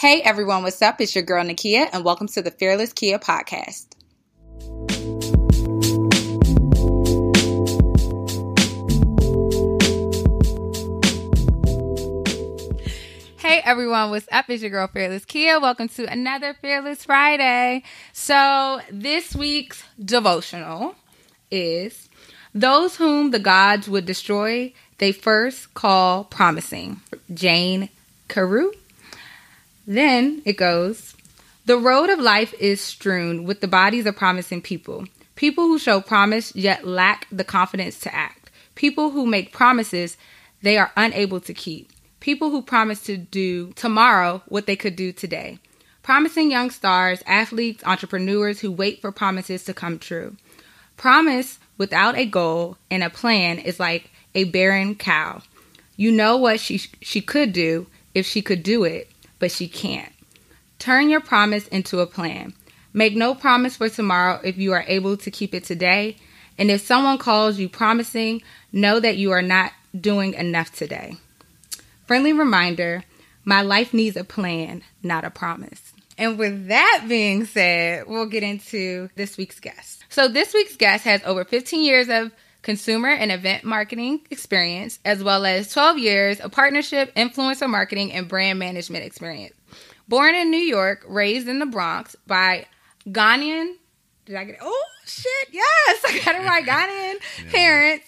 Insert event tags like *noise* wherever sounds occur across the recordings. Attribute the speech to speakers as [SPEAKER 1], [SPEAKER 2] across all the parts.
[SPEAKER 1] Hey everyone, what's up? It's your girl Nakia, and welcome to the Fearless Kia podcast. Hey everyone, what's up? It's your girl Fearless Kia. Welcome to another Fearless Friday. So, this week's devotional is Those whom the gods would destroy, they first call promising. Jane Carew. Then it goes The road of life is strewn with the bodies of promising people. People who show promise yet lack the confidence to act. People who make promises they are unable to keep. People who promise to do tomorrow what they could do today. Promising young stars, athletes, entrepreneurs who wait for promises to come true. Promise without a goal and a plan is like a barren cow. You know what she she could do if she could do it, but she can't. Turn your promise into a plan. Make no promise for tomorrow if you are able to keep it today. And if someone calls you promising, know that you are not doing enough today. Friendly reminder my life needs a plan, not a promise. And with that being said, we'll get into this week's guest. So, this week's guest has over 15 years of consumer and event marketing experience, as well as 12 years of partnership, influencer marketing, and brand management experience. Born in New York, raised in the Bronx by Ghanaian, did I get it? Oh, shit, yes, I got it right, Ghanaian *laughs* parents.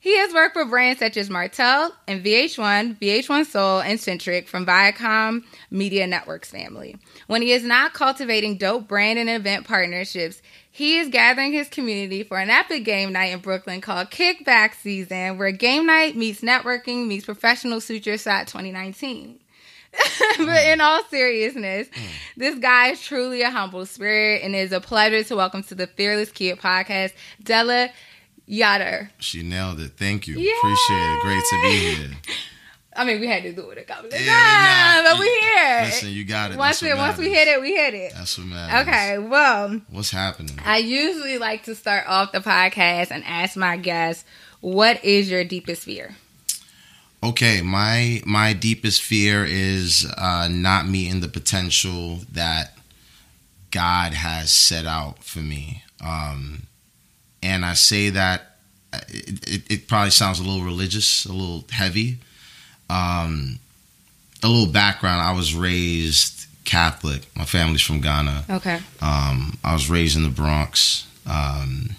[SPEAKER 1] He has worked for brands such as Martell and VH1, VH1 Soul, and Centric from Viacom Media Networks family. When he is not cultivating dope brand and event partnerships, he is gathering his community for an epic game night in Brooklyn called Kickback Season, where game night meets networking meets professional suture shot 2019. *laughs* but in all seriousness, mm. this guy is truly a humble spirit and it is a pleasure to welcome to the Fearless Kia podcast, Dela Yador.
[SPEAKER 2] She nailed it. Thank you. Yay! Appreciate it. Great to be here.
[SPEAKER 1] I mean, we had to do it a couple of times, yeah, nah, but we here.
[SPEAKER 2] Listen, you got it.
[SPEAKER 1] Once,
[SPEAKER 2] it,
[SPEAKER 1] once we hit it, we hit it.
[SPEAKER 2] That's what matters.
[SPEAKER 1] Okay, well,
[SPEAKER 2] what's happening?
[SPEAKER 1] I usually like to start off the podcast and ask my guests, "What is your deepest fear?"
[SPEAKER 2] Okay, my my deepest fear is uh, not meeting the potential that God has set out for me. Um, and I say that it, it, it, probably sounds a little religious, a little heavy. Um, a little background: I was raised Catholic. My family's from Ghana.
[SPEAKER 1] Okay.
[SPEAKER 2] Um, I was raised in the Bronx. Um,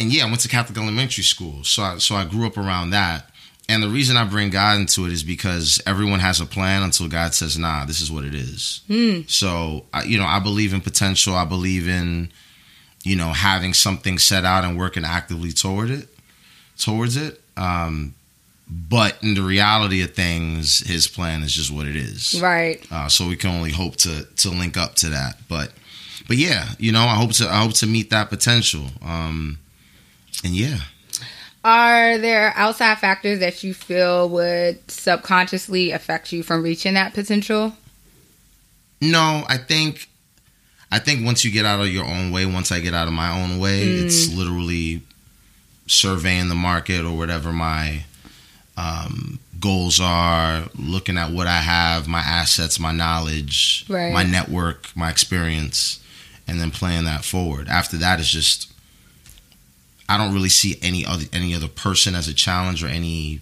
[SPEAKER 2] and yeah, I went to Catholic elementary school, so I, so I grew up around that. And the reason I bring God into it is because everyone has a plan until God says, "Nah, this is what it is." Mm. So, you know, I believe in potential. I believe in you know, having something set out and working actively toward it, towards it. Um, but in the reality of things, his plan is just what it is.
[SPEAKER 1] Right.
[SPEAKER 2] Uh, so we can only hope to to link up to that. But but yeah, you know, I hope to I hope to meet that potential. Um, and yeah.
[SPEAKER 1] Are there outside factors that you feel would subconsciously affect you from reaching that potential?
[SPEAKER 2] No, I think I think once you get out of your own way, once I get out of my own way, mm. it's literally surveying the market or whatever my um, goals are, looking at what I have, my assets, my knowledge, right. my network, my experience, and then playing that forward. After that, it's just I don't really see any other any other person as a challenge or any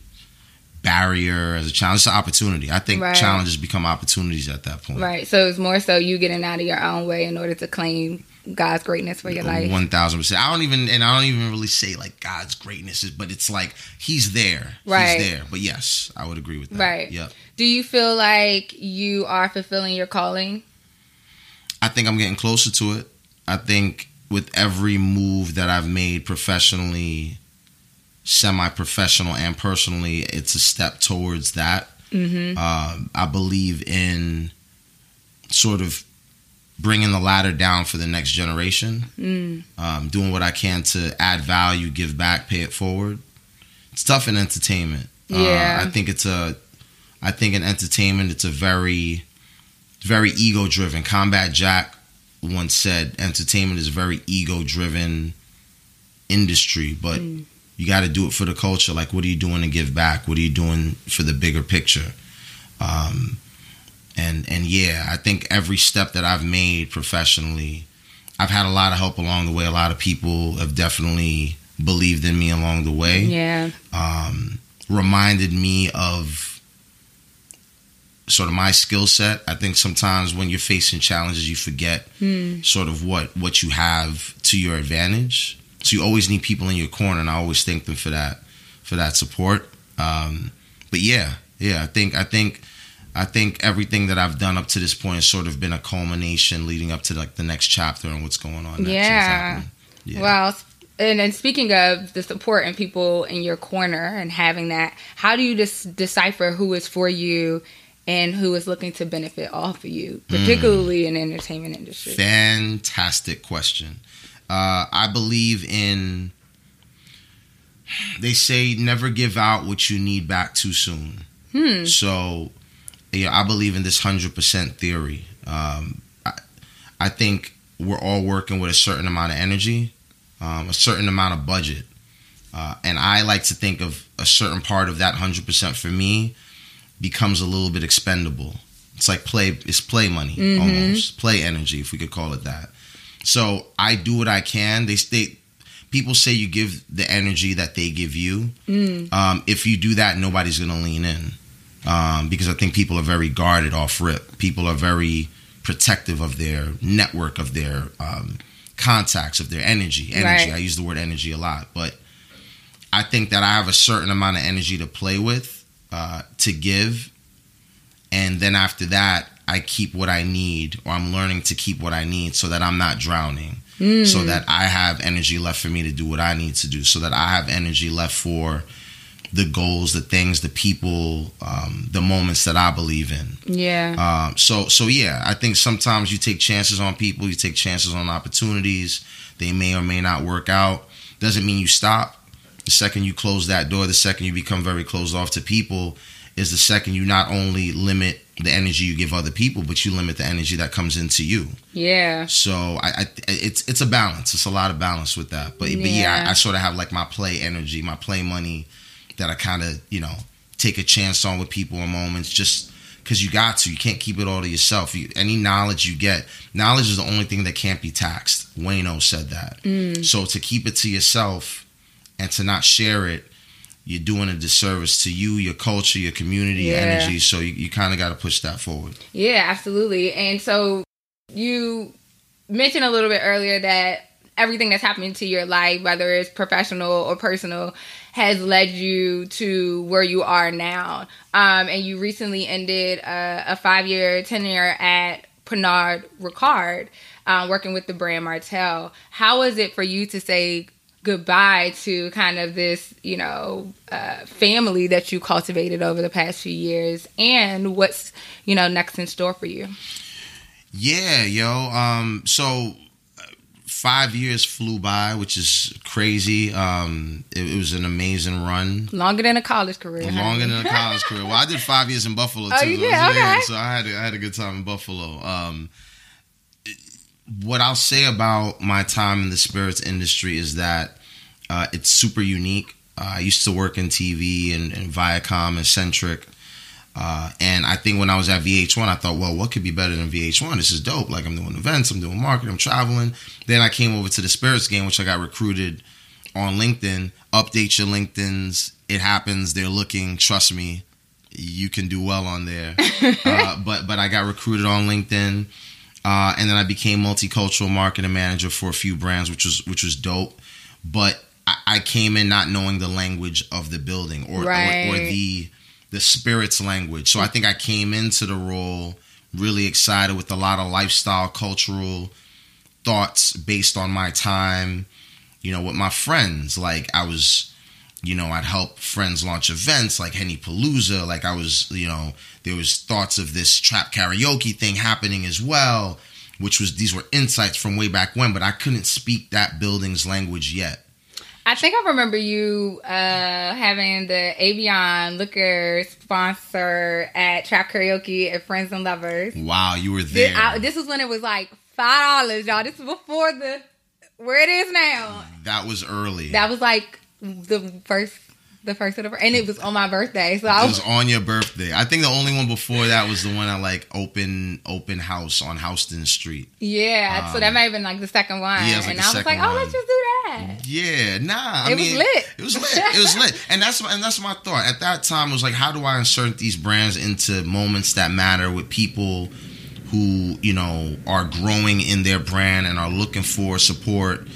[SPEAKER 2] barrier as a challenge. It's an opportunity. I think right. challenges become opportunities at that point.
[SPEAKER 1] Right. So it's more so you getting out of your own way in order to claim God's greatness for your life.
[SPEAKER 2] One thousand percent. I don't even and I don't even really say like God's greatness is, but it's like He's there. Right. He's there. But yes, I would agree with that.
[SPEAKER 1] Right.
[SPEAKER 2] Yep.
[SPEAKER 1] Do you feel like you are fulfilling your calling?
[SPEAKER 2] I think I'm getting closer to it. I think with every move that I've made professionally semi-professional and personally, it's a step towards that. Mm-hmm. Um, I believe in sort of bringing the ladder down for the next generation, mm. um, doing what I can to add value, give back, pay it forward. It's tough in entertainment.
[SPEAKER 1] Yeah,
[SPEAKER 2] uh, I think it's a. I think in entertainment, it's a very, very ego driven. Combat Jack once said, "Entertainment is a very ego driven industry," but mm you got to do it for the culture. Like, what are you doing to give back? What are you doing for the bigger picture? Um, and and yeah, I think every step that I've made professionally, I've had a lot of help along the way. A lot of people have definitely believed in me along the way.
[SPEAKER 1] Yeah.
[SPEAKER 2] Um, reminded me of sort of my skill set. I think sometimes when you're facing challenges, you forget
[SPEAKER 1] Hmm.
[SPEAKER 2] sort of what what you have to your advantage. So you always need people in your corner, and I always thank them for that for that support. Um, but yeah, yeah, I think I think I think everything that I've done up to this point has sort of been a culmination leading up to like the next chapter and what's going on. Next,
[SPEAKER 1] Yeah.
[SPEAKER 2] Yeah.
[SPEAKER 1] Well, and then speaking of the support and people in your corner and having that, how do you just decipher who is for you and who is looking to benefit off of you, particularly in the entertainment industry?
[SPEAKER 2] Fantastic question. Uh, I believe in. They say never give out what you need back too soon.
[SPEAKER 1] Hmm.
[SPEAKER 2] So, yeah, I believe in this hundred percent theory. Um, I, I think we're all working with a certain amount of energy, um, a certain amount of budget, uh, and I like to think of a certain part of that hundred percent for me becomes a little bit expendable. It's like play. It's play money
[SPEAKER 1] Mhm.
[SPEAKER 2] almost play energy, if we could call it that. So I do what I can. They they people say you give the energy that they give you.
[SPEAKER 1] Mm.
[SPEAKER 2] Um, if you do that, nobody's going to lean in um, because I think people are very guarded off rip. People are very protective of their network, of their um, contacts, of their energy. Energy.
[SPEAKER 1] Right.
[SPEAKER 2] I use the word energy a lot, but I think that I have a certain amount of energy to play with, uh, to give, and then after that, I keep what I need, or I'm learning to keep what I need, so that I'm not drowning
[SPEAKER 1] Mm.
[SPEAKER 2] so that I have energy left for me to do what I need to do, so that I have energy left for the goals, the things, the people, um, the moments that I believe in.
[SPEAKER 1] Yeah.
[SPEAKER 2] Um, so, so yeah, I think sometimes you take chances on people, you take chances on opportunities. They may or may not work out. Doesn't mean you stop. The second you close that door, the second you become very closed off to people, is the second you not only limit the energy you give other people, but you limit the energy that comes into you.
[SPEAKER 1] yeah.
[SPEAKER 2] So I, I it's it's a balance. It's a lot of balance with that. But but yeah,
[SPEAKER 1] Yeah.
[SPEAKER 2] I, I sort of have like my play energy, my play money that I kind of you know take a chance on with people in moments just because you got to. You can't keep it all to yourself. You, any knowledge you get, knowledge is the only thing that can't be taxed. Wayno said that.
[SPEAKER 1] Mm.
[SPEAKER 2] So to keep it to yourself and to not share it, you're doing a disservice to you, your culture, your community, your energy. So you, you kind of got to push that forward.
[SPEAKER 1] Yeah, absolutely. And so you mentioned a little bit earlier that everything that's happening to your life, whether it's professional or personal, has led you to where you are now. Um, and you recently ended a, a five year tenure at Pernod Ricard, uh, working with the brand Martell. How was it for you to say goodbye to kind of this, you know, uh, family that you cultivated over the past few years, and what's you know next in store for you?
[SPEAKER 2] Yeah, yo. Um, so five years flew by, which is crazy. Um, it, it was an amazing run.
[SPEAKER 1] Longer than a college career.
[SPEAKER 2] Longer than a *laughs* college career. Well, I did five years in Buffalo too.
[SPEAKER 1] Oh, you
[SPEAKER 2] so,
[SPEAKER 1] did?
[SPEAKER 2] yeah,
[SPEAKER 1] Okay.
[SPEAKER 2] so I had a, I had a good time in Buffalo. Um, it- what I'll say about my time in the spirits industry is that uh, it's super unique. Uh, I used to work in TV and, and Viacom and Centric. Uh, and I think when I was at VH1, I thought, well, what could be better than VH1? This is dope. Like I'm doing events, I'm doing marketing, I'm traveling. Then I came over to the Spirits game, which I got recruited on LinkedIn. Update your LinkedIn's. It happens. They're looking. Trust me, you can do well on there. *laughs* uh, but but I got recruited on LinkedIn, uh, and then I became multicultural marketing manager for a few brands, which was which was dope. But I, I came in not knowing the language of the building or, or, or the the spirits language. So I think I came into the role really excited with a lot of lifestyle, cultural thoughts based on my time, you know, with my friends. Like I was, you know, I'd help friends launch events like Henny Palooza. Like I was, you know, there was thoughts of this trap karaoke thing happening as well, which was these were insights from way back when, but I couldn't speak that building's language yet.
[SPEAKER 1] I think I remember you uh, having the Avion liquor sponsor at Trap Karaoke at Friends and Lovers.
[SPEAKER 2] Wow, you were
[SPEAKER 1] This,
[SPEAKER 2] there.
[SPEAKER 1] I, this was when it was like five dollars, y'all. This was before the where it is now.
[SPEAKER 2] that was early.
[SPEAKER 1] That was like the first The first of the and it was on my birthday. So
[SPEAKER 2] It
[SPEAKER 1] I
[SPEAKER 2] was on your birthday. I think the only one before that was the one at like open open house on Houston Street.
[SPEAKER 1] yeah. so that may have been like the second one.
[SPEAKER 2] Um, yeah, like
[SPEAKER 1] and I was like, oh,
[SPEAKER 2] one.
[SPEAKER 1] let's just do that.
[SPEAKER 2] Yeah, nah. I
[SPEAKER 1] It was
[SPEAKER 2] mean,
[SPEAKER 1] lit.
[SPEAKER 2] It was lit. It was lit, and that's and that's my thought at that time. It Was like, how do I insert these brands into moments that matter with people who you know are growing in their brand and are looking for support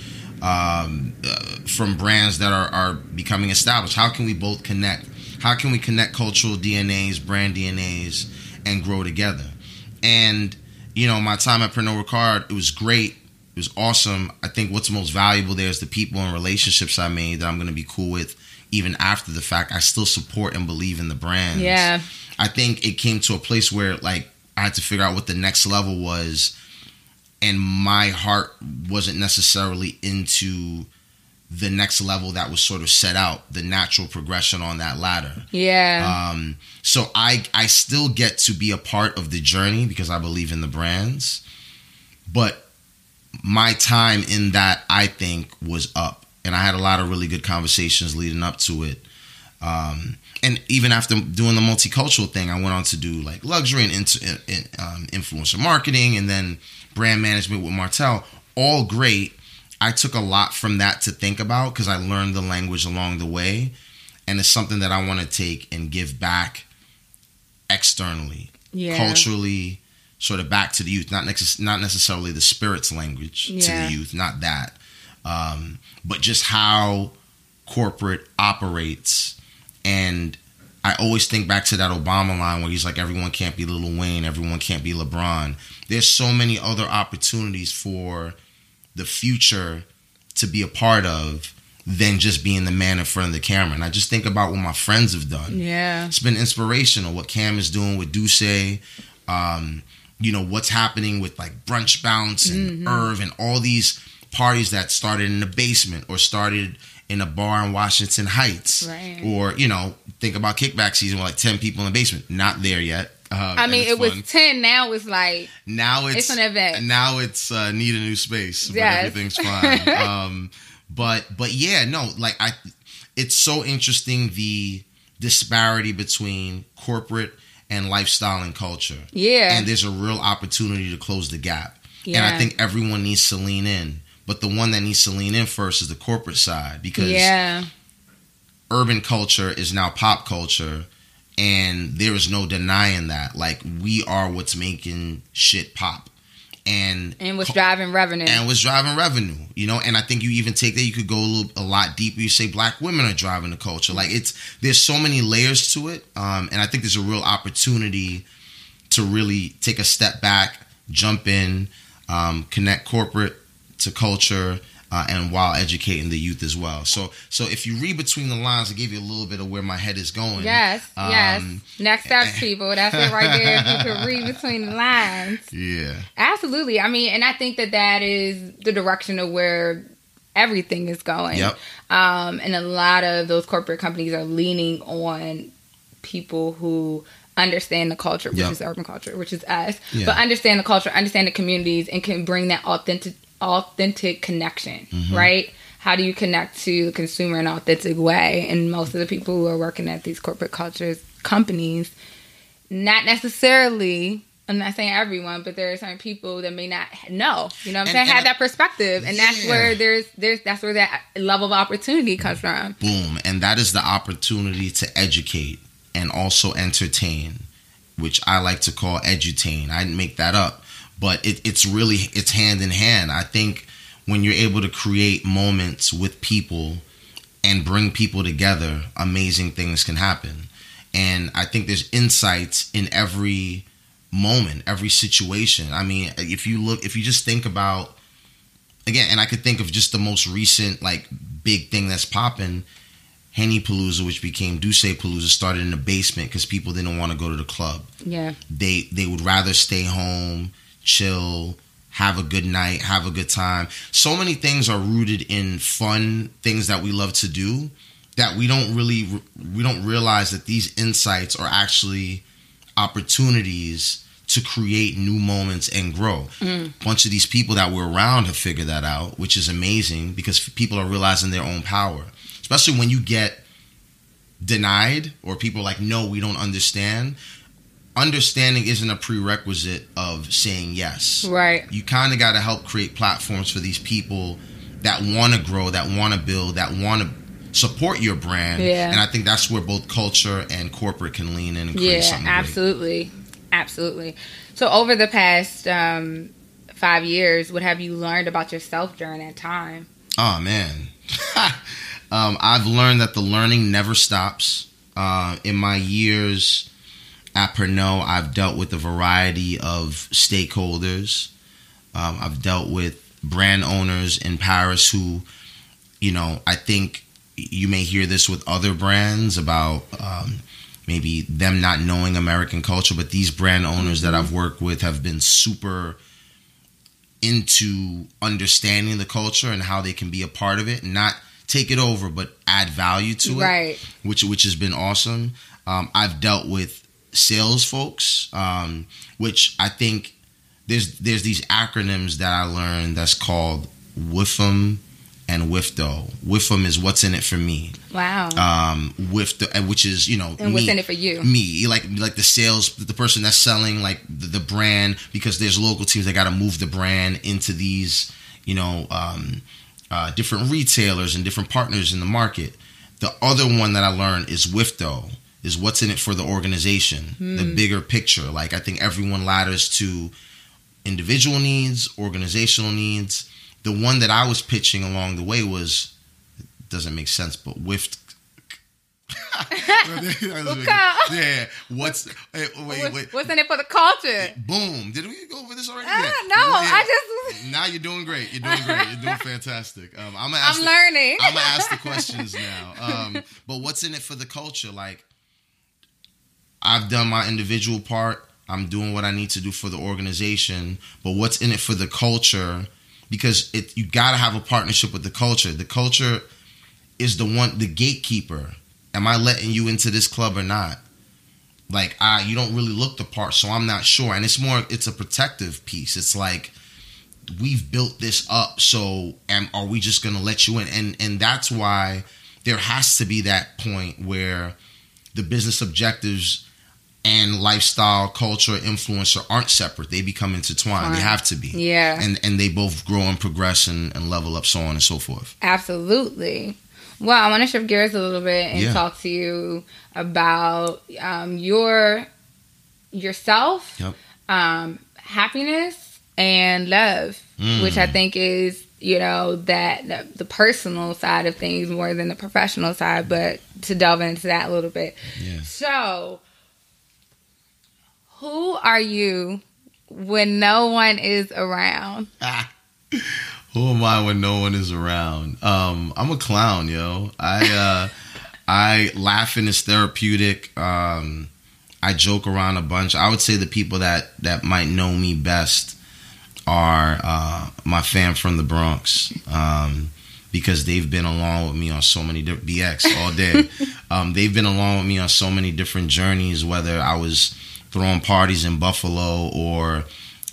[SPEAKER 2] um, uh, from brands that are, are becoming established. How can we both connect? How can we connect cultural DNAs, brand DNAs, and grow together? And you know, my time at Pernod Ricard, it was great. It was awesome. I think what's most valuable there is the people and relationships I made that I'm going to be cool with even after the fact. I still support and believe in the brand.
[SPEAKER 1] Yeah.
[SPEAKER 2] I think it came to a place where like I had to figure out what the next level was, and my heart wasn't necessarily into the next level that was sort of set out, the natural progression on that ladder.
[SPEAKER 1] Yeah.
[SPEAKER 2] Um, so I I still get to be a part of the journey because I believe in the brands, but my time in that I think was up, and I had a lot of really good conversations leading up to it. Um, and even after doing the multicultural thing, I went on to do like luxury and in, um, influencer marketing, and then brand management with Martell. All great. I took a lot from that to think about because I learned the language along the way, and it's something that I want to take and give back externally,
[SPEAKER 1] yeah.
[SPEAKER 2] culturally, sort of back to the youth. Not necess- not necessarily the spirit's language to the youth, not that, um, but just how corporate operates. And I always think back to that Obama line where he's like, "Everyone can't be Lil Wayne, everyone can't be LeBron." There's so many other opportunities for the future to be a part of than just being the man in front of the camera. And I just think about what my friends have done.
[SPEAKER 1] Yeah.
[SPEAKER 2] It's been inspirational what Cam is doing with Duce. Um, you know, what's happening with like Brunch Bounce and Irv and all these parties that started in the basement or started in a bar in Washington Heights.
[SPEAKER 1] Right.
[SPEAKER 2] Or, you know, think about kickback season with like 10 people in the basement. Not there yet. Um,
[SPEAKER 1] I mean, it was 10. Now it's like,
[SPEAKER 2] Now it's,
[SPEAKER 1] It's an event.
[SPEAKER 2] Now it's uh, need a new space, but
[SPEAKER 1] Yes.
[SPEAKER 2] everything's *laughs* fine. um, but but yeah, no, like I, it's so interesting the disparity between corporate and lifestyle and culture,
[SPEAKER 1] yeah.
[SPEAKER 2] and there's a real opportunity to close the gap.
[SPEAKER 1] yeah.
[SPEAKER 2] And I think everyone needs to lean in, but the one that needs to lean in first is the corporate side because
[SPEAKER 1] yeah.
[SPEAKER 2] urban culture is now pop culture and there is no denying that. Like we are what's making shit pop. And
[SPEAKER 1] And was driving revenue.
[SPEAKER 2] and was driving revenue you know? And i think you even take that you could go a, little, a lot deeper. You say black women are driving the culture. Like it's there's so many layers to it um, and i think there's a real opportunity to really take a step back jump in um, connect corporate to culture uh, and while educating the youth as well so so if you read between the lines i give you a little bit of where my head is going
[SPEAKER 1] yes. yes.
[SPEAKER 2] Um,
[SPEAKER 1] Next steps, *laughs* people. That's it right there. If you could read between the lines.
[SPEAKER 2] yeah
[SPEAKER 1] Absolutely. I mean, and I think that that is the direction of where everything is going.
[SPEAKER 2] Yep.
[SPEAKER 1] Um, and a lot of those corporate companies are leaning on people who understand the culture, which
[SPEAKER 2] Yep.
[SPEAKER 1] is urban culture, which is us,
[SPEAKER 2] Yeah.
[SPEAKER 1] but understand the culture, understand the communities, and can bring that authentic, authentic connection.
[SPEAKER 2] Mm-hmm.
[SPEAKER 1] Right. How do you connect to the consumer in an authentic way? And most of the people who are working at these corporate cultures companies, not necessarily I'm not saying everyone, but there are certain people that may not know. You know what I'm
[SPEAKER 2] And-
[SPEAKER 1] saying?
[SPEAKER 2] and
[SPEAKER 1] Have
[SPEAKER 2] I-
[SPEAKER 1] that perspective. And that's
[SPEAKER 2] Yeah.
[SPEAKER 1] where there's there's that's where that level of opportunity comes from.
[SPEAKER 2] boom and that is the opportunity to educate and also entertain which i like to call edutain i didn't make that up but it, it's really it's hand in hand i think when you're able to create moments with people and bring people together amazing things can happen and i think there's insights in every moment every situation i mean if you look if you just think about again, and I could think of just the most recent like big thing that's popping. Henny Palooza, which became Duce Palooza, started in the basement because people didn't want to go to the club.
[SPEAKER 1] Yeah.
[SPEAKER 2] They they would rather stay home, chill, have a good night, have a good time. So many things are rooted in fun things that we love to do that we don't really we don't realize that these insights are actually opportunities to create new moments and grow. A bunch of these people that we're around have figured that out, which is amazing because people are realizing their own power. Especially when you get denied or people like no we don't understand understanding isn't a prerequisite of saying yes
[SPEAKER 1] Right.
[SPEAKER 2] you kind of got to help create platforms for these people that want to grow that want to build that want to support your brand
[SPEAKER 1] Yeah.
[SPEAKER 2] and i think that's where both culture and corporate can lean in and create
[SPEAKER 1] Yeah,
[SPEAKER 2] something great.
[SPEAKER 1] absolutely. Absolutely. So over the past um, five years, what have you learned about yourself during that time?
[SPEAKER 2] Oh man, *laughs* um, I've learned that the learning never stops. Uh, in my years at Pernod, I've dealt with a variety of stakeholders. Um, I've dealt with brand owners in Paris who, you know, I think you may hear this with other brands about um, maybe them not knowing American culture, but these brand owners that I've worked with have been super into understanding the culture and how they can be a part of it and not take it over but add value to it
[SPEAKER 1] Right.
[SPEAKER 2] which which has been awesome um, i've dealt with sales folks um, which i think there's there's these acronyms that i learned that's called WIFM and WIFDO. WIFM is what's in it for me.
[SPEAKER 1] Wow.
[SPEAKER 2] Um, WIFDO, which is you know
[SPEAKER 1] and what's
[SPEAKER 2] me
[SPEAKER 1] in it for you?
[SPEAKER 2] me like like the sales the person that's selling like the, the brand because there's local teams that got to move the brand into these you know um, uh, different retailers and different partners in the market the other one that i learned is wifto is what's in it for the organization the bigger picture like i think everyone ladders to individual needs organizational needs the one that i was pitching along the way was doesn't make sense but whiffed *laughs* *laughs* yeah. What's hey, wait,
[SPEAKER 1] What's,
[SPEAKER 2] wait.
[SPEAKER 1] what's in it for the culture?
[SPEAKER 2] Boom. Did we go over this already?
[SPEAKER 1] Ah,
[SPEAKER 2] Yeah.
[SPEAKER 1] no,
[SPEAKER 2] Yeah.
[SPEAKER 1] I just *laughs*
[SPEAKER 2] Now you're doing great. You're doing great. You're doing fantastic. Um, I'm gonna ask
[SPEAKER 1] I'm
[SPEAKER 2] the,
[SPEAKER 1] learning.
[SPEAKER 2] I'm gonna ask the questions now. Um, but what's in it for the culture? Like, I've done my individual part. I'm doing what I need to do for the organization. But what's in it for the culture? Because it you got to have a partnership with the culture. The culture is the one, the gatekeeper. Am I letting you into this club or not? Like, ah, you don't really look the part, so I'm not sure. And it's more, it's a protective piece. It's like we've built this up, so am are we just gonna let you in? And and that's why there has to be that point where the business objectives and lifestyle, culture, influencer aren't separate. They become intertwined. They have to be.
[SPEAKER 1] Yeah.
[SPEAKER 2] And and they both grow and progress and, and level up, so on and so forth.
[SPEAKER 1] Absolutely. Well, I want to shift gears a little bit and
[SPEAKER 2] Yeah.
[SPEAKER 1] talk to you about um, your yourself,
[SPEAKER 2] Yep.
[SPEAKER 1] um, happiness, and love,
[SPEAKER 2] Mm.
[SPEAKER 1] which I think is you know that the, the personal side of things more than the professional side. But to delve into that a little bit,
[SPEAKER 2] Yeah.
[SPEAKER 1] so who are you when no one is around? *laughs*
[SPEAKER 2] Who am I when no one is around? Um, I'm a clown, yo. I uh, *laughs* I laughing is therapeutic. Um, I joke around a bunch. I would say the people that that might know me best are uh, my fam from the Bronx. Um, because they've been along with me on so many different BX all day. *laughs* um, they've been along with me on so many different journeys. Whether I was throwing parties in Buffalo, or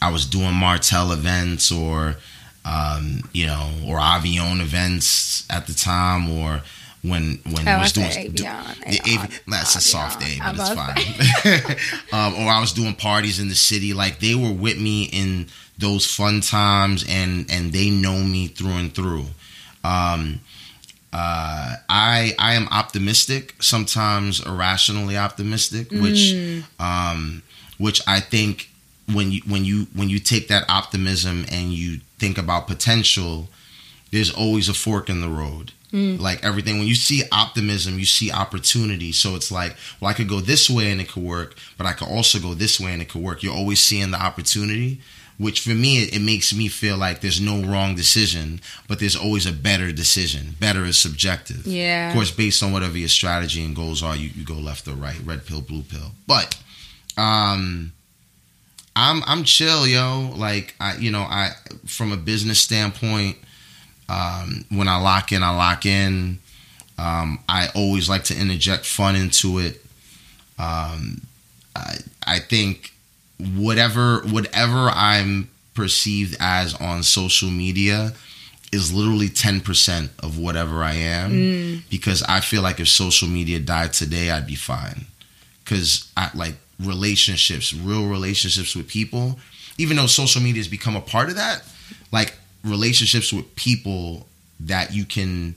[SPEAKER 2] I was doing Martell events, or um, you know, or Avion events at the time, or when when
[SPEAKER 1] Oh,
[SPEAKER 2] I
[SPEAKER 1] I
[SPEAKER 2] was doing
[SPEAKER 1] said
[SPEAKER 2] do-
[SPEAKER 1] Avion.
[SPEAKER 2] that's a soft A, but it's fine. *laughs* um, or I was doing parties in the city. Like they were with me in those fun times, and and they know me through and through. Um, uh, I I am optimistic, sometimes irrationally optimistic, which um, which I think when you when you when you take that optimism and you think about potential, there's always a fork in the road. Like everything, when you see optimism, you see opportunity. So it's like, well, I could go this way and it could work, but I could also go this way and it could work. You're always seeing the opportunity, which for me, it, makes me feel like there's no wrong decision, but there's always a better decision. Better is subjective.
[SPEAKER 1] Yeah.
[SPEAKER 2] Of course, based on whatever your strategy and goals are, you, you go left or right, red pill, blue pill. But um I'm I'm chill, yo. Like I you know, I from a business standpoint, um, when I lock in, I lock in. Um, I always like to interject fun into it. Um, I, I think whatever whatever I'm perceived as on social media is literally 10% of whatever I am
[SPEAKER 1] Mm.
[SPEAKER 2] because I feel like if social media died today, I'd be fine. Cuz I like relationships, real relationships with people, even though social media has become a part of that, like relationships with people that you can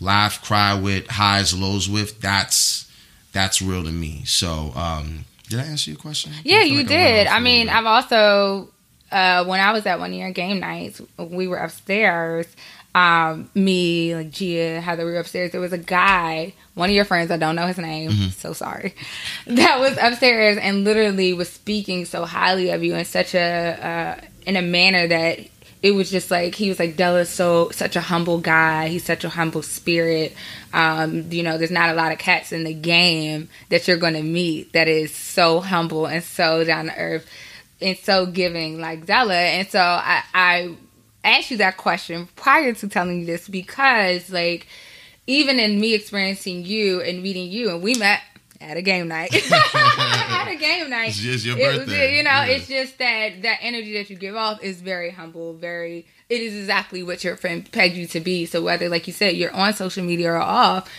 [SPEAKER 2] laugh, cry with, highs, lows with, that's that's real to me. So, um did I answer your question?
[SPEAKER 1] Yeah, you
[SPEAKER 2] like
[SPEAKER 1] did. I mean. I've also uh, when I was at one of your game nights, we were upstairs. Um, me, like Gia, Heather, we were upstairs. There was a guy, one of your friends, I don't know his name,
[SPEAKER 2] Mm-hmm.
[SPEAKER 1] so sorry, *laughs* that was upstairs and literally was speaking so highly of you in such a uh, in a manner that it was just like he was like Dela's so such a humble guy. He's such a humble spirit. Um, you know, there's not a lot of cats in the game that you're going to meet that is so humble and so down to earth and so giving like Della. And so I, I asked you that question prior to telling you this because like even in me experiencing you and meeting you and we met at a game night *laughs* at a game night
[SPEAKER 2] It's just your
[SPEAKER 1] it
[SPEAKER 2] birthday.
[SPEAKER 1] you know,
[SPEAKER 2] Yeah.
[SPEAKER 1] it's just that that energy that you give off is very humble, very. It is exactly what your friend pegged you to be. So whether, like you said, you're on social media or off,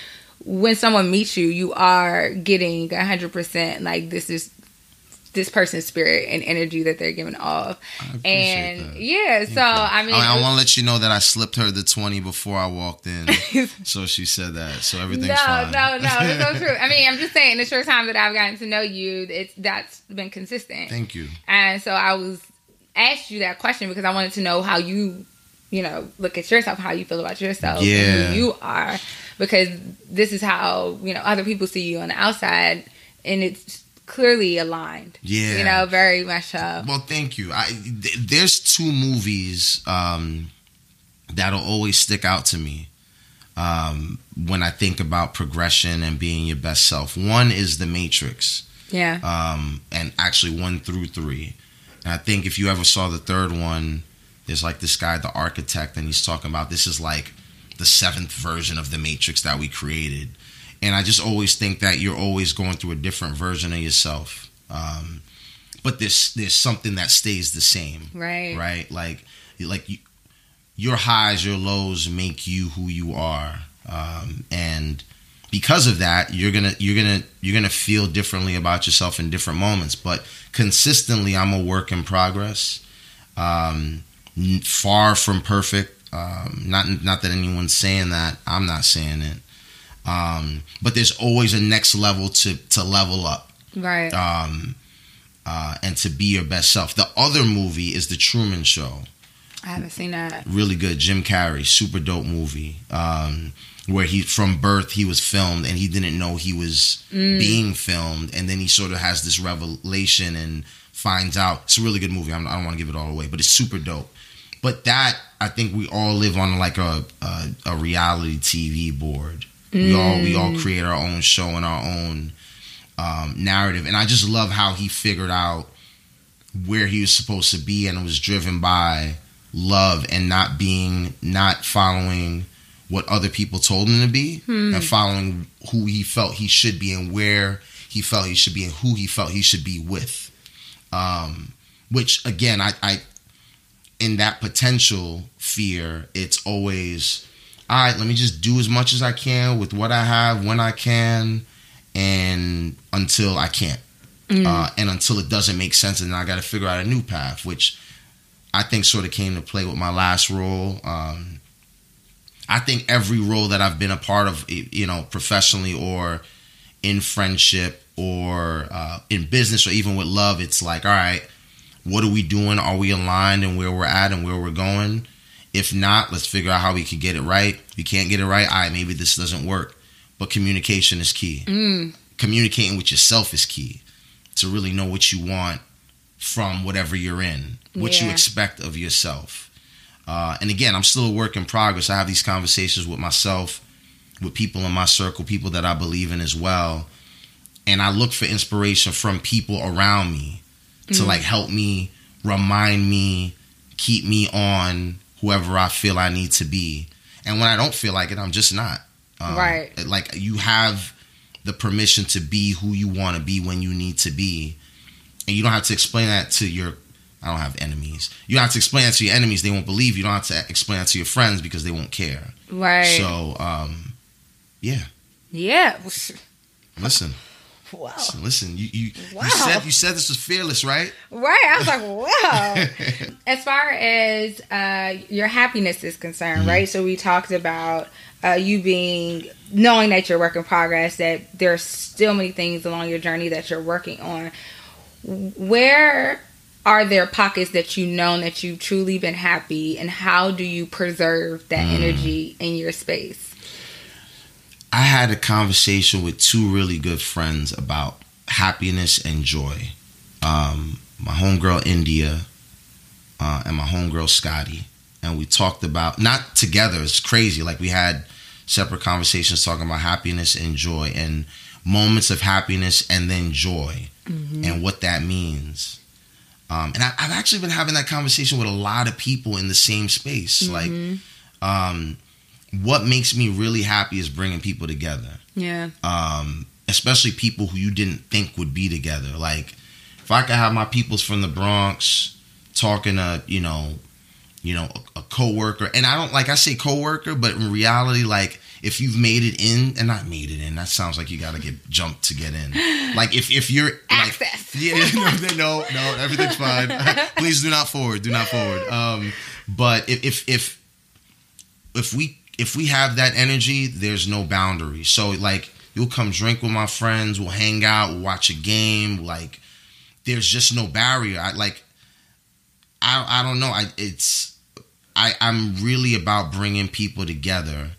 [SPEAKER 1] when someone meets you, you are getting hundred percent like this is this person's spirit and energy that they're giving off.
[SPEAKER 2] I
[SPEAKER 1] And
[SPEAKER 2] that.
[SPEAKER 1] yeah, so I mean,
[SPEAKER 2] I, I want to let you know that I slipped her the 20 before I walked in. *laughs* so she said that. So everything's
[SPEAKER 1] no,
[SPEAKER 2] fine.
[SPEAKER 1] no, no, that's so *laughs* true. I mean, I'm just saying, the short time that I've gotten to know you, it's that's been consistent.
[SPEAKER 2] Thank you.
[SPEAKER 1] And so I was asked you that question because I wanted to know how you, you know, look at yourself, how you feel about yourself,
[SPEAKER 2] Yeah.
[SPEAKER 1] and who you are, because this is how you know other people see you on the outside, and it's clearly aligned.
[SPEAKER 2] Yeah.
[SPEAKER 1] you know, very much so.
[SPEAKER 2] Well, thank you. I th- there's two movies um, that'll always stick out to me um, when I think about progression and being your best self. One is The Matrix,
[SPEAKER 1] Yeah,
[SPEAKER 2] um, and actually one through three. And I think if you ever saw the third one, there's like this guy, the architect, and he's talking about this is like the seventh version of the Matrix that we created. And I just always think that you're always going through a different version of yourself. Um, but there's there's something that stays the same,
[SPEAKER 1] right,
[SPEAKER 2] right? Like like you, your highs, your lows make you who you are, um, and because of that, you're gonna you're gonna you're gonna feel differently about yourself in different moments. But consistently, I'm a work in progress. Um, far from perfect. Um, not not that anyone's saying that. I'm not saying it. Um, but there's always a next level to to level up
[SPEAKER 1] right.
[SPEAKER 2] um, uh, and to be your best self. The other movie is The Truman Show.
[SPEAKER 1] I haven't seen that.
[SPEAKER 2] Really good. Jim Carrey, super dope movie. Um, where he from birth he was filmed and he didn't know he was being filmed, and then he sort of has this revelation and finds out. It's a really good movie. I'm, I don't want to give it all away, but it's super dope. But that I think we all live on like a a, a reality TV board. We all we all create our own show and our own um, narrative, and I just love how he figured out where he was supposed to be, and it was driven by love and not being not following what other people told him to be, and following who he felt he should be and where he felt he should be and who he felt he should be with. Um, which again, I, I in that potential fear, it's always all right. Let me just do as much as I can with what I have when I can, and until I can't, uh, and until it doesn't make sense, and I got to figure out a new path, which I think sort of came to play with my last role. Um, I think every role that I've been a part of, you know, professionally or in friendship or uh, in business or even with love, it's like, all right, what are we doing? Are we aligned and where we're at and where we're going? If not, let's figure out how we can get it right. If you can't get it right, all right, maybe this doesn't work. But communication is key.
[SPEAKER 1] Mm.
[SPEAKER 2] Communicating with yourself is key to really know what you want from whatever you're in, what you expect of yourself. Uh, and again, I'm still a work in progress. I have these conversations with myself, with people in my circle, people that I believe in as well. And I look for inspiration from people around me to like help me, remind me, keep me on whoever I feel I need to be. And when I don't feel like it, I'm just not. Um,
[SPEAKER 1] Right.
[SPEAKER 2] Like you have the permission to be who you want to be when you need to be. And you don't have to explain that to your I don't have enemies. You don't have to explain that to your enemies; they won't believe. You don't have to explain that to your friends because they won't care.
[SPEAKER 1] Right.
[SPEAKER 2] So, um, yeah.
[SPEAKER 1] Yeah. *laughs*
[SPEAKER 2] Listen.
[SPEAKER 1] Wow.
[SPEAKER 2] Listen, you you,
[SPEAKER 1] Wow.
[SPEAKER 2] you said you said this was fearless, right?
[SPEAKER 1] Right. I was like, wow. *laughs* as far as uh, your happiness is concerned,
[SPEAKER 2] Mm-hmm.
[SPEAKER 1] right? So we talked about uh, you being knowing that you're work in progress, that there's still many things along your journey that you're working on. Where are there pockets that you know that you've truly been happy, and how do you preserve that
[SPEAKER 2] Mm.
[SPEAKER 1] energy in your space?
[SPEAKER 2] I had a conversation with two really good friends about happiness and joy. Um, my homegirl India uh, and my homegirl Scotty, and we talked about not together. It's crazy. Like we had separate conversations talking about happiness and joy, and moments of happiness and then joy, and what that means. Um, and I, I've actually been having that conversation with a lot of people in the same space. Like, um, what makes me really happy is bringing people together
[SPEAKER 1] Yeah.
[SPEAKER 2] um, especially people who you didn't think would be together. Like, if I could have my peoples from the Bronx talking to, you know, you know, a, a coworker, and I don't like I say coworker, but in reality, like if you've made it in, and not made it in, that sounds like you got to get jumped to get in. *laughs* Like if if you're like,
[SPEAKER 1] Access. *laughs*
[SPEAKER 2] yeah, no, no, no, everything's fine. *laughs* Please do not forward, do not forward. Um, but if if if if we if we have that energy, there's no boundary. So like you'll come drink with my friends, we'll hang out, we'll watch a game. Like there's just no barrier. I like I I don't know. I it's I I'm really about bringing people together,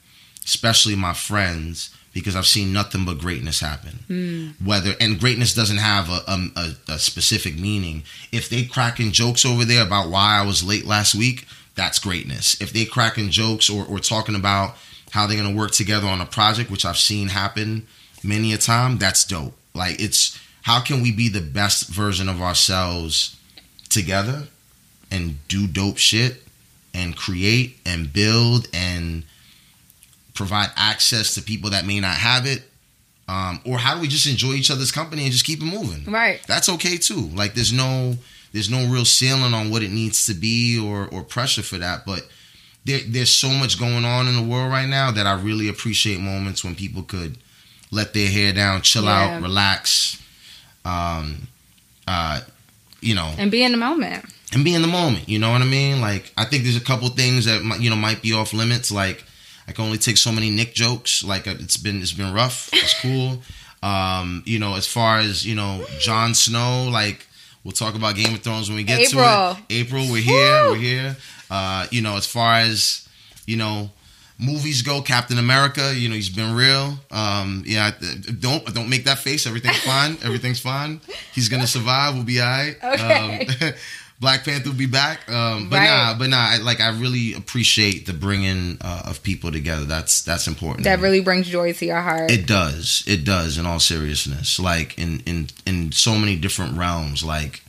[SPEAKER 2] especially my friends. Because I've seen nothing but greatness happen. Hmm. Whether and greatness doesn't have a, a, a specific meaning. If they cracking jokes over there about why I was late last week, that's greatness. If they cracking jokes or, or talking about how they're gonna work together on a project, which I've seen happen many a time, that's dope. Like it's how can we be the best version of ourselves together and do dope shit and create and build and provide access to people that may not have it. Um, or how do we just enjoy each other's company and just keep it moving?
[SPEAKER 1] Right.
[SPEAKER 2] That's okay too. Like there's no there's no real ceiling on what it needs to be or or pressure for that. But there, there's so much going on in the world right now that I really appreciate moments when people could let their hair down, chill
[SPEAKER 1] Yeah.
[SPEAKER 2] out, relax, um, uh, you know,
[SPEAKER 1] And be in the moment.
[SPEAKER 2] and be in the moment. You know what I mean? Like I think there's a couple things that might, you know might be off limits. Like I can only take so many Nick jokes. Like uh, it's been it's been rough. It's cool. *laughs* Um, you know, as far as you know, Jon Snow. Like we'll talk about Game of Thrones when we get
[SPEAKER 1] April.
[SPEAKER 2] to it. April, we're here.
[SPEAKER 1] Woo!
[SPEAKER 2] We're here. Uh, you know, as far as you know. Movies go, Captain America. You know he's been real. Um, yeah, don't don't make that face. Everything's *laughs* fine. Everything's fine. He's gonna survive. We'll be alright.
[SPEAKER 1] Okay.
[SPEAKER 2] Um, *laughs* Black Panther will be back. Um, but
[SPEAKER 1] Right.
[SPEAKER 2] nah, but nah. I, like I really appreciate the bringing uh, of people together. That's that's important.
[SPEAKER 1] That really brings joy to your heart.
[SPEAKER 2] It does. It does. In all seriousness, like in in in so many different realms. Like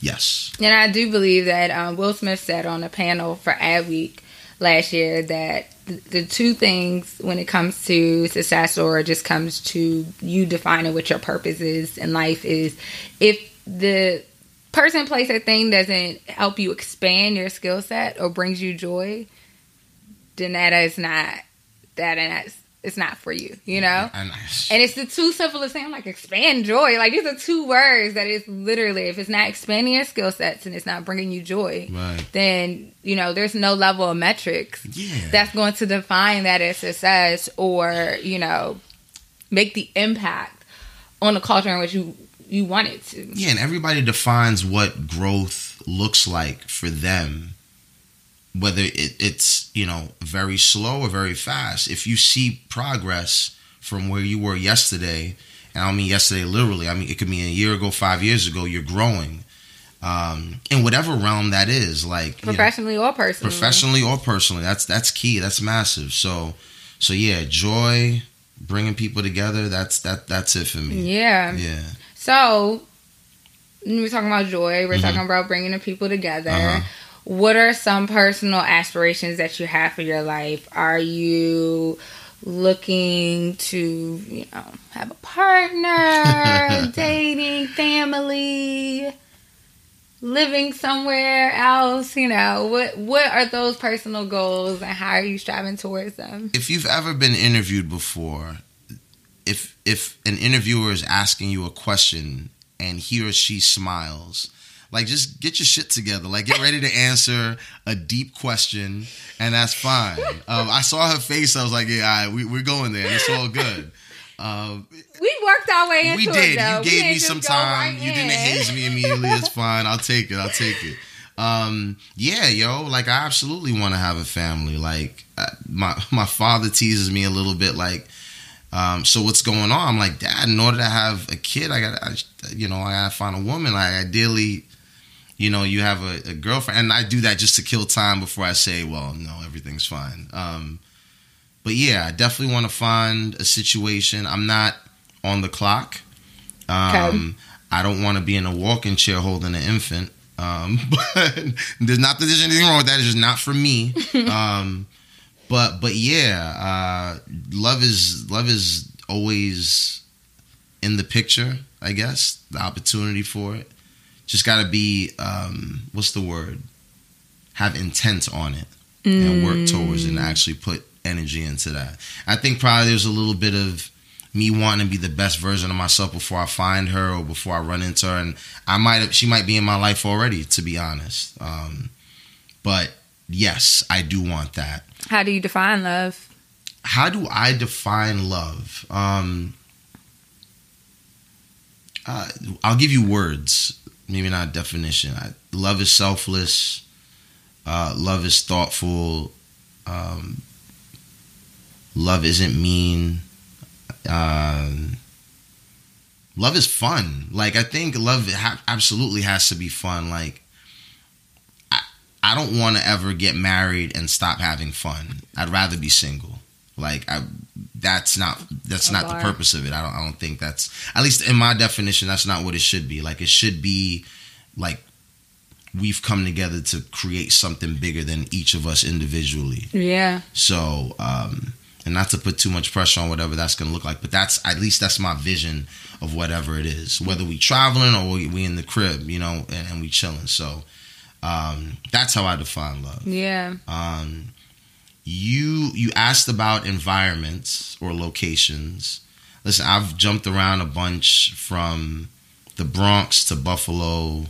[SPEAKER 2] yes,
[SPEAKER 1] And I do believe that um, Will Smith said on a panel for Adweek last year that th- the two things when it comes to success or just comes to you defining what your purpose is in life is if the person, place, or thing doesn't help you expand your skill set or brings you joy, then that is not that. that is it's not for you, you know?
[SPEAKER 2] and
[SPEAKER 1] And it's the two simplest thing. I'm like, expand joy. Like, these are two words that is literally, if it's not expanding your skill sets and it's not bringing you joy,
[SPEAKER 2] right.
[SPEAKER 1] then, you know, there's no level of metrics
[SPEAKER 2] Yeah,
[SPEAKER 1] that's going to define that as success or, you know, make the impact on the culture in which you, you want it to.
[SPEAKER 2] yeah. And everybody defines what growth looks like for them. Whether it, it's you know very slow or very fast. If you see progress from where you were yesterday, and I don't mean yesterday literally. I mean it could be a year ago, five years ago. You're growing, um, in whatever realm that is. Like you know,
[SPEAKER 1] Professionally or personally.
[SPEAKER 2] professionally or personally. That's that's key. That's massive. So so yeah, joy, bringing people together. That's that that's it for me.
[SPEAKER 1] Yeah.
[SPEAKER 2] Yeah.
[SPEAKER 1] So we're talking about joy. We're
[SPEAKER 2] Mhm.
[SPEAKER 1] talking about bringing the people together.
[SPEAKER 2] Uh-huh.
[SPEAKER 1] What are some personal aspirations that you have for your life? Are you looking to, you know, have a partner, *laughs* dating, family? living somewhere else? You know, what what are those personal goals and how are you striving towards them?
[SPEAKER 2] If you've ever been interviewed before, if if an interviewer is asking you a question and he or she smiles, like just get your shit together. Like get ready to answer a deep question, and that's fine. *laughs* Um, I saw her face. I was like, yeah, all right, we, we're going there. It's all good. *laughs* Um,
[SPEAKER 1] we worked our way into
[SPEAKER 2] we did.
[SPEAKER 1] it. Though.
[SPEAKER 2] You gave me some time. Right you didn't haze me immediately. It's *laughs* fine. I'll take it. I'll take it. Um, yeah, yo, like I absolutely want to have a family. Like uh, my my father teases me a little bit. Like, um, so what's going on? I'm like, Dad. In order to have a kid, I got, you know, I gotta find a woman. Like, ideally, you know, you have a, a, girlfriend, and I do that just to kill time before I say, well, no, everything's fine. Um, but yeah, I definitely want to find a situation. I'm not on the clock. Um, okay. I don't want to be in a walking chair holding an infant. Um, *laughs* but there's not that there's anything wrong with that. It's just not for me. *laughs* um, but but yeah, uh, love is love is always in the picture. I guess the opportunity for it. Just got to be um, what's the word? Have intent on it mm. and work towards it and actually put energy into that. I think probably there's a little bit of me wanting to be the best version of myself before I find her or before I run into her, and I might have, she might be in my life already, to be honest. Um, but yes, I do want that.
[SPEAKER 1] How do you define love?
[SPEAKER 2] How do I define love? Um, uh, I'll give you words, maybe not definition. I, love is selfless. Uh, love is thoughtful. Um, love isn't mean. Um, love is fun. Like I think love ha- absolutely has to be fun. Like I, don't want to ever get married and stop having fun. I'd rather be single. Like I, that's not that's not bar. the purpose of it. I don't I don't think that's at least in my definition. That's not what it should be. Like it should be like we've come together to create something bigger than each of us individually.
[SPEAKER 1] Yeah.
[SPEAKER 2] So um and not to put too much pressure on whatever that's going to look like but that's at least that's my vision of whatever it is whether we traveling or we, we in the crib you know and, and we chilling so um, that's how i define love.
[SPEAKER 1] Yeah.
[SPEAKER 2] Um, you you asked about environments or locations. Listen i've jumped around a bunch from the bronx to buffalo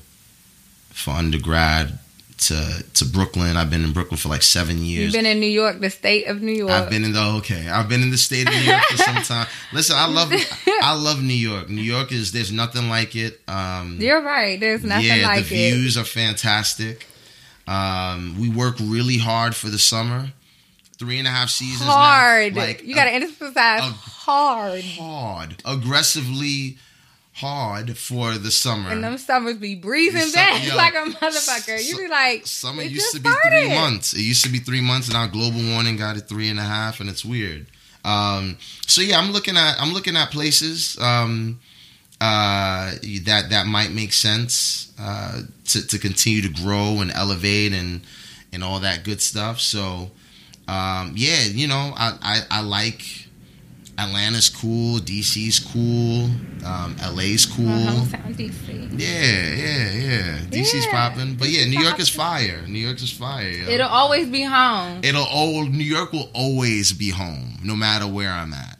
[SPEAKER 2] for undergrad to to Brooklyn. I've been in Brooklyn for like seven years.
[SPEAKER 1] You've been in New York, the state of New York.
[SPEAKER 2] I've been in the okay. I've been in the state of New York for some time. *laughs* Listen, I love *laughs* I love New York. New York is there's nothing like it. Um,
[SPEAKER 1] You're right. There's nothing yeah, like
[SPEAKER 2] it. the views are fantastic. Um, we work really hard for the summer. Three and a half seasons.
[SPEAKER 1] Hard. Now. Like you got to emphasize hard.
[SPEAKER 2] Hard. Aggressively hard for the summer.
[SPEAKER 1] And them summers be breezing back yo, *laughs* like a motherfucker. You be like,
[SPEAKER 2] summer used to be started. three months. It used to be three months, and now global warming got it three and a half, and it's weird. Um, so yeah, I'm looking at I'm looking at places um, uh, that that might make sense uh, to to continue to grow and elevate and and all that good stuff. So um, yeah, you know, I, I, I like Atlanta's cool, DC's cool, um, LA's cool.
[SPEAKER 1] DC.
[SPEAKER 2] Yeah, yeah, yeah. DC's yeah, popping, but yeah, New York is fire. New York is fire. Yo.
[SPEAKER 1] It'll always be home.
[SPEAKER 2] It'll old New York will always be home, no matter where I'm at.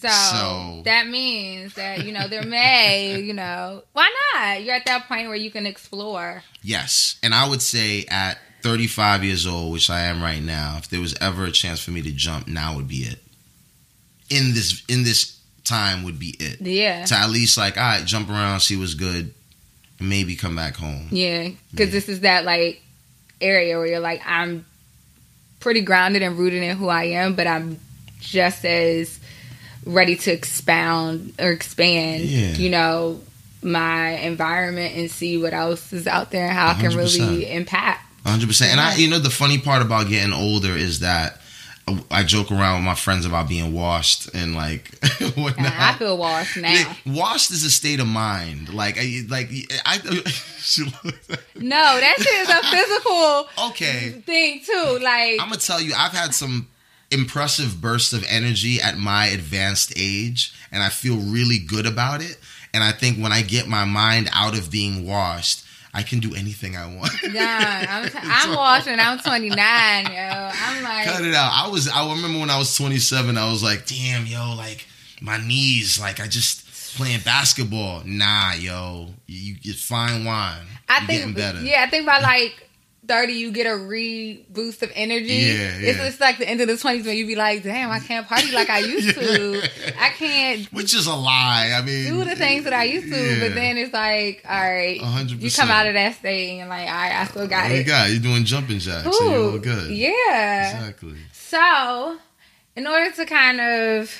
[SPEAKER 1] So, so, that means that you know there may *laughs* you know why not? You're at that point where you can explore.
[SPEAKER 2] Yes, and I would say at 35 years old, which I am right now, if there was ever a chance for me to jump, now would be it in this in this time would be it.
[SPEAKER 1] Yeah.
[SPEAKER 2] To at least like, all right, jump around, see what's good, and maybe come back home.
[SPEAKER 1] Yeah, because yeah. this is that like area where you're like, I'm pretty grounded and rooted in who I am, but I'm just as ready to expound or expand. Yeah. You know my environment and see what else is out there and how 100%. I can really impact.
[SPEAKER 2] 100%. And I you know the funny part about getting older is that I joke around with my friends about being washed and like *laughs*
[SPEAKER 1] whatnot. I feel washed now.
[SPEAKER 2] washed is a state of mind. Like, I, like I. *laughs*
[SPEAKER 1] no, that shit is a physical
[SPEAKER 2] okay
[SPEAKER 1] thing too. Like,
[SPEAKER 2] I'm gonna tell you, I've had some impressive bursts of energy at my advanced age, and I feel really good about it. And I think when I get my mind out of being washed, I can do anything I want. *laughs*
[SPEAKER 1] Yeah, I'm, *laughs* t- I'm washing. I'm 29, yo. I'm like,
[SPEAKER 2] Cut it out. I was. I remember when I was 27. I was like, damn, yo, like my knees, like I just playing basketball. Nah, yo, you get fine wine.
[SPEAKER 1] I
[SPEAKER 2] You're
[SPEAKER 1] think,
[SPEAKER 2] better.
[SPEAKER 1] yeah, I think by like 30, you get a re boost of energy.
[SPEAKER 2] Yeah,
[SPEAKER 1] It's,
[SPEAKER 2] yeah.
[SPEAKER 1] it's like the end of the 20s when you be like, damn, I can't party like I used to. *laughs* I can't
[SPEAKER 2] Which is a lie. I mean,
[SPEAKER 1] do the things that I used to.
[SPEAKER 2] Yeah.
[SPEAKER 1] But then it's like, all right,
[SPEAKER 2] 100%.
[SPEAKER 1] you come out of that state and like, all right, I still got
[SPEAKER 2] What you got? You're doing jumping jacks, so you're all good.
[SPEAKER 1] Yeah.
[SPEAKER 2] Exactly.
[SPEAKER 1] So, in order to kind of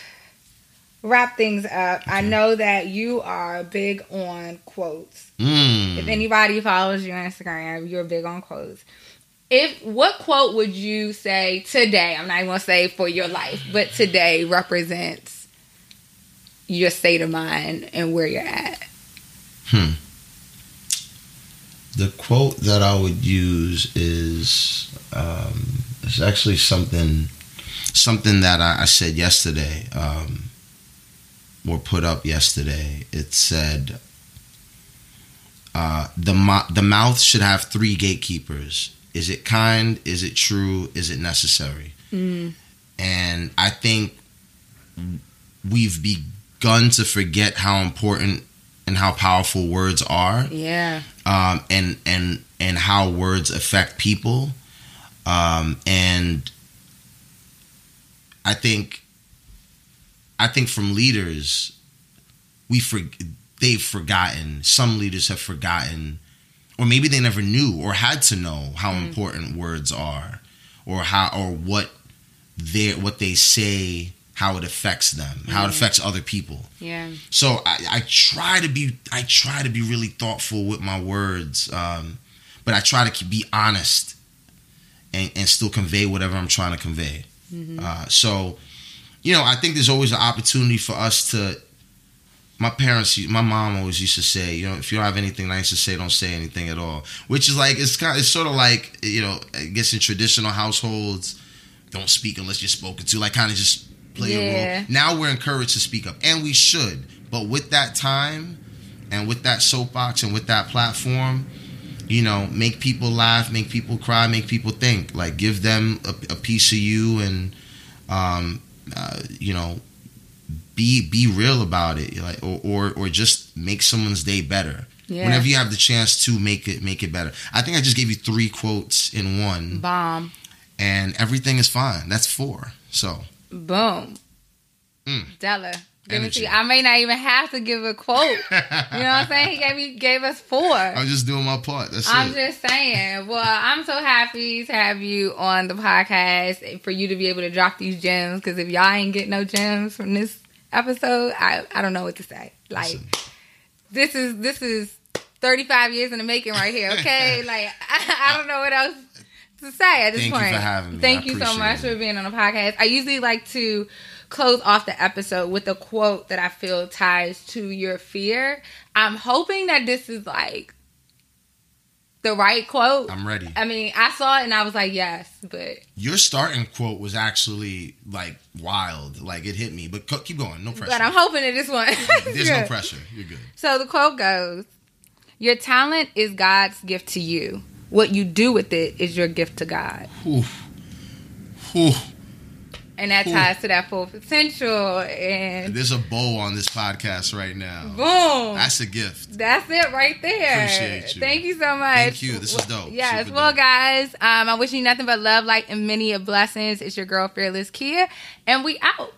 [SPEAKER 1] wrap things up, I know that you are big on quotes.
[SPEAKER 2] Mm.
[SPEAKER 1] If anybody follows you on Instagram, you're big on quotes. If what quote would you say today? I'm not even gonna say for your life, but today represents your state of mind and where you're at.
[SPEAKER 2] Hmm. The quote that I would use is um, it's actually something something that I, I said yesterday um, or put up yesterday. It said uh, the mo- the mouth should have three gatekeepers. Is it kind? Is it true? Is it necessary?
[SPEAKER 1] Mm.
[SPEAKER 2] And I think we've begun to forget how important and how powerful words are
[SPEAKER 1] Yeah.
[SPEAKER 2] um, and and and how words affect people, um, and I think I think from leaders, we for, they've forgotten. Some leaders have forgotten, or maybe they never knew or had to know how important words are, or how or what they what they say, how it affects them, how it affects other people.
[SPEAKER 1] Yeah.
[SPEAKER 2] So I, I try to be I try to be really thoughtful with my words, um, but I try to keep, be honest and, and still convey whatever I'm trying to convey. Uh, so, you know, I think there's always an opportunity for us to. My parents, my mom always used to say, you know, if you don't have anything nice to say, don't say anything at all. Which is like it's kind, it's sort of like you know, I guess in traditional households, don't speak unless you're spoken to. Like kind of just play a role. Now we're encouraged to speak up, and we should. But with that time, and with that soapbox, and with that platform, you know, make people laugh, make people cry, make people think. Like give them a, a piece of you, and um, uh, you know, be be real about it, like or, or or just make someone's day better.
[SPEAKER 1] Yeah.
[SPEAKER 2] Whenever you have the chance to make it make it better. I think I just gave you three quotes in one,
[SPEAKER 1] Bomb.
[SPEAKER 2] and everything is fine. That's four. So
[SPEAKER 1] Boom.
[SPEAKER 2] Mm.
[SPEAKER 1] Dela. Give me
[SPEAKER 2] Energy.
[SPEAKER 1] to I may not even have to give a quote. *laughs* You know what I'm saying? He gave me gave us four.
[SPEAKER 2] I'm just doing my part. That's
[SPEAKER 1] I'm
[SPEAKER 2] it.
[SPEAKER 1] just saying. Well, I'm so happy to have you on the podcast and for you to be able to drop these gems. Because if y'all ain't get no gems from this episode, I I don't know what to say. Like this is this is 35 years in the making right here. Okay, *laughs* like I, *laughs* I don't know what else to say at this
[SPEAKER 2] Thank you
[SPEAKER 1] point.
[SPEAKER 2] for having me.
[SPEAKER 1] Thank
[SPEAKER 2] I
[SPEAKER 1] you so much
[SPEAKER 2] it.
[SPEAKER 1] for being on the podcast. I usually like to close off the episode with a quote that I feel ties to your fear. I'm hoping that this is like the right quote.
[SPEAKER 2] I'm ready.
[SPEAKER 1] I mean, I saw it and I was like, yes, but
[SPEAKER 2] Your starting quote was actually like wild. Like it hit me. But co- keep going. No pressure.
[SPEAKER 1] but I'm hoping that this one.
[SPEAKER 2] There's no *laughs* pressure. You're good.
[SPEAKER 1] So the quote goes, "Your talent is God's gift to you. What you do with it is your gift to God."
[SPEAKER 2] Whew. Whew.
[SPEAKER 1] And that ties to that full potential and
[SPEAKER 2] There's a bow on this podcast right now.
[SPEAKER 1] boom.
[SPEAKER 2] That's a gift.
[SPEAKER 1] That's it right there.
[SPEAKER 2] Appreciate you.
[SPEAKER 1] Thank you so much.
[SPEAKER 2] Thank you. This is dope.
[SPEAKER 1] Yes.
[SPEAKER 2] Super
[SPEAKER 1] well,
[SPEAKER 2] dope.
[SPEAKER 1] guys, um, I wish you nothing but love, light, and many of blessings. It's your girl, Fearless Kia, and we out.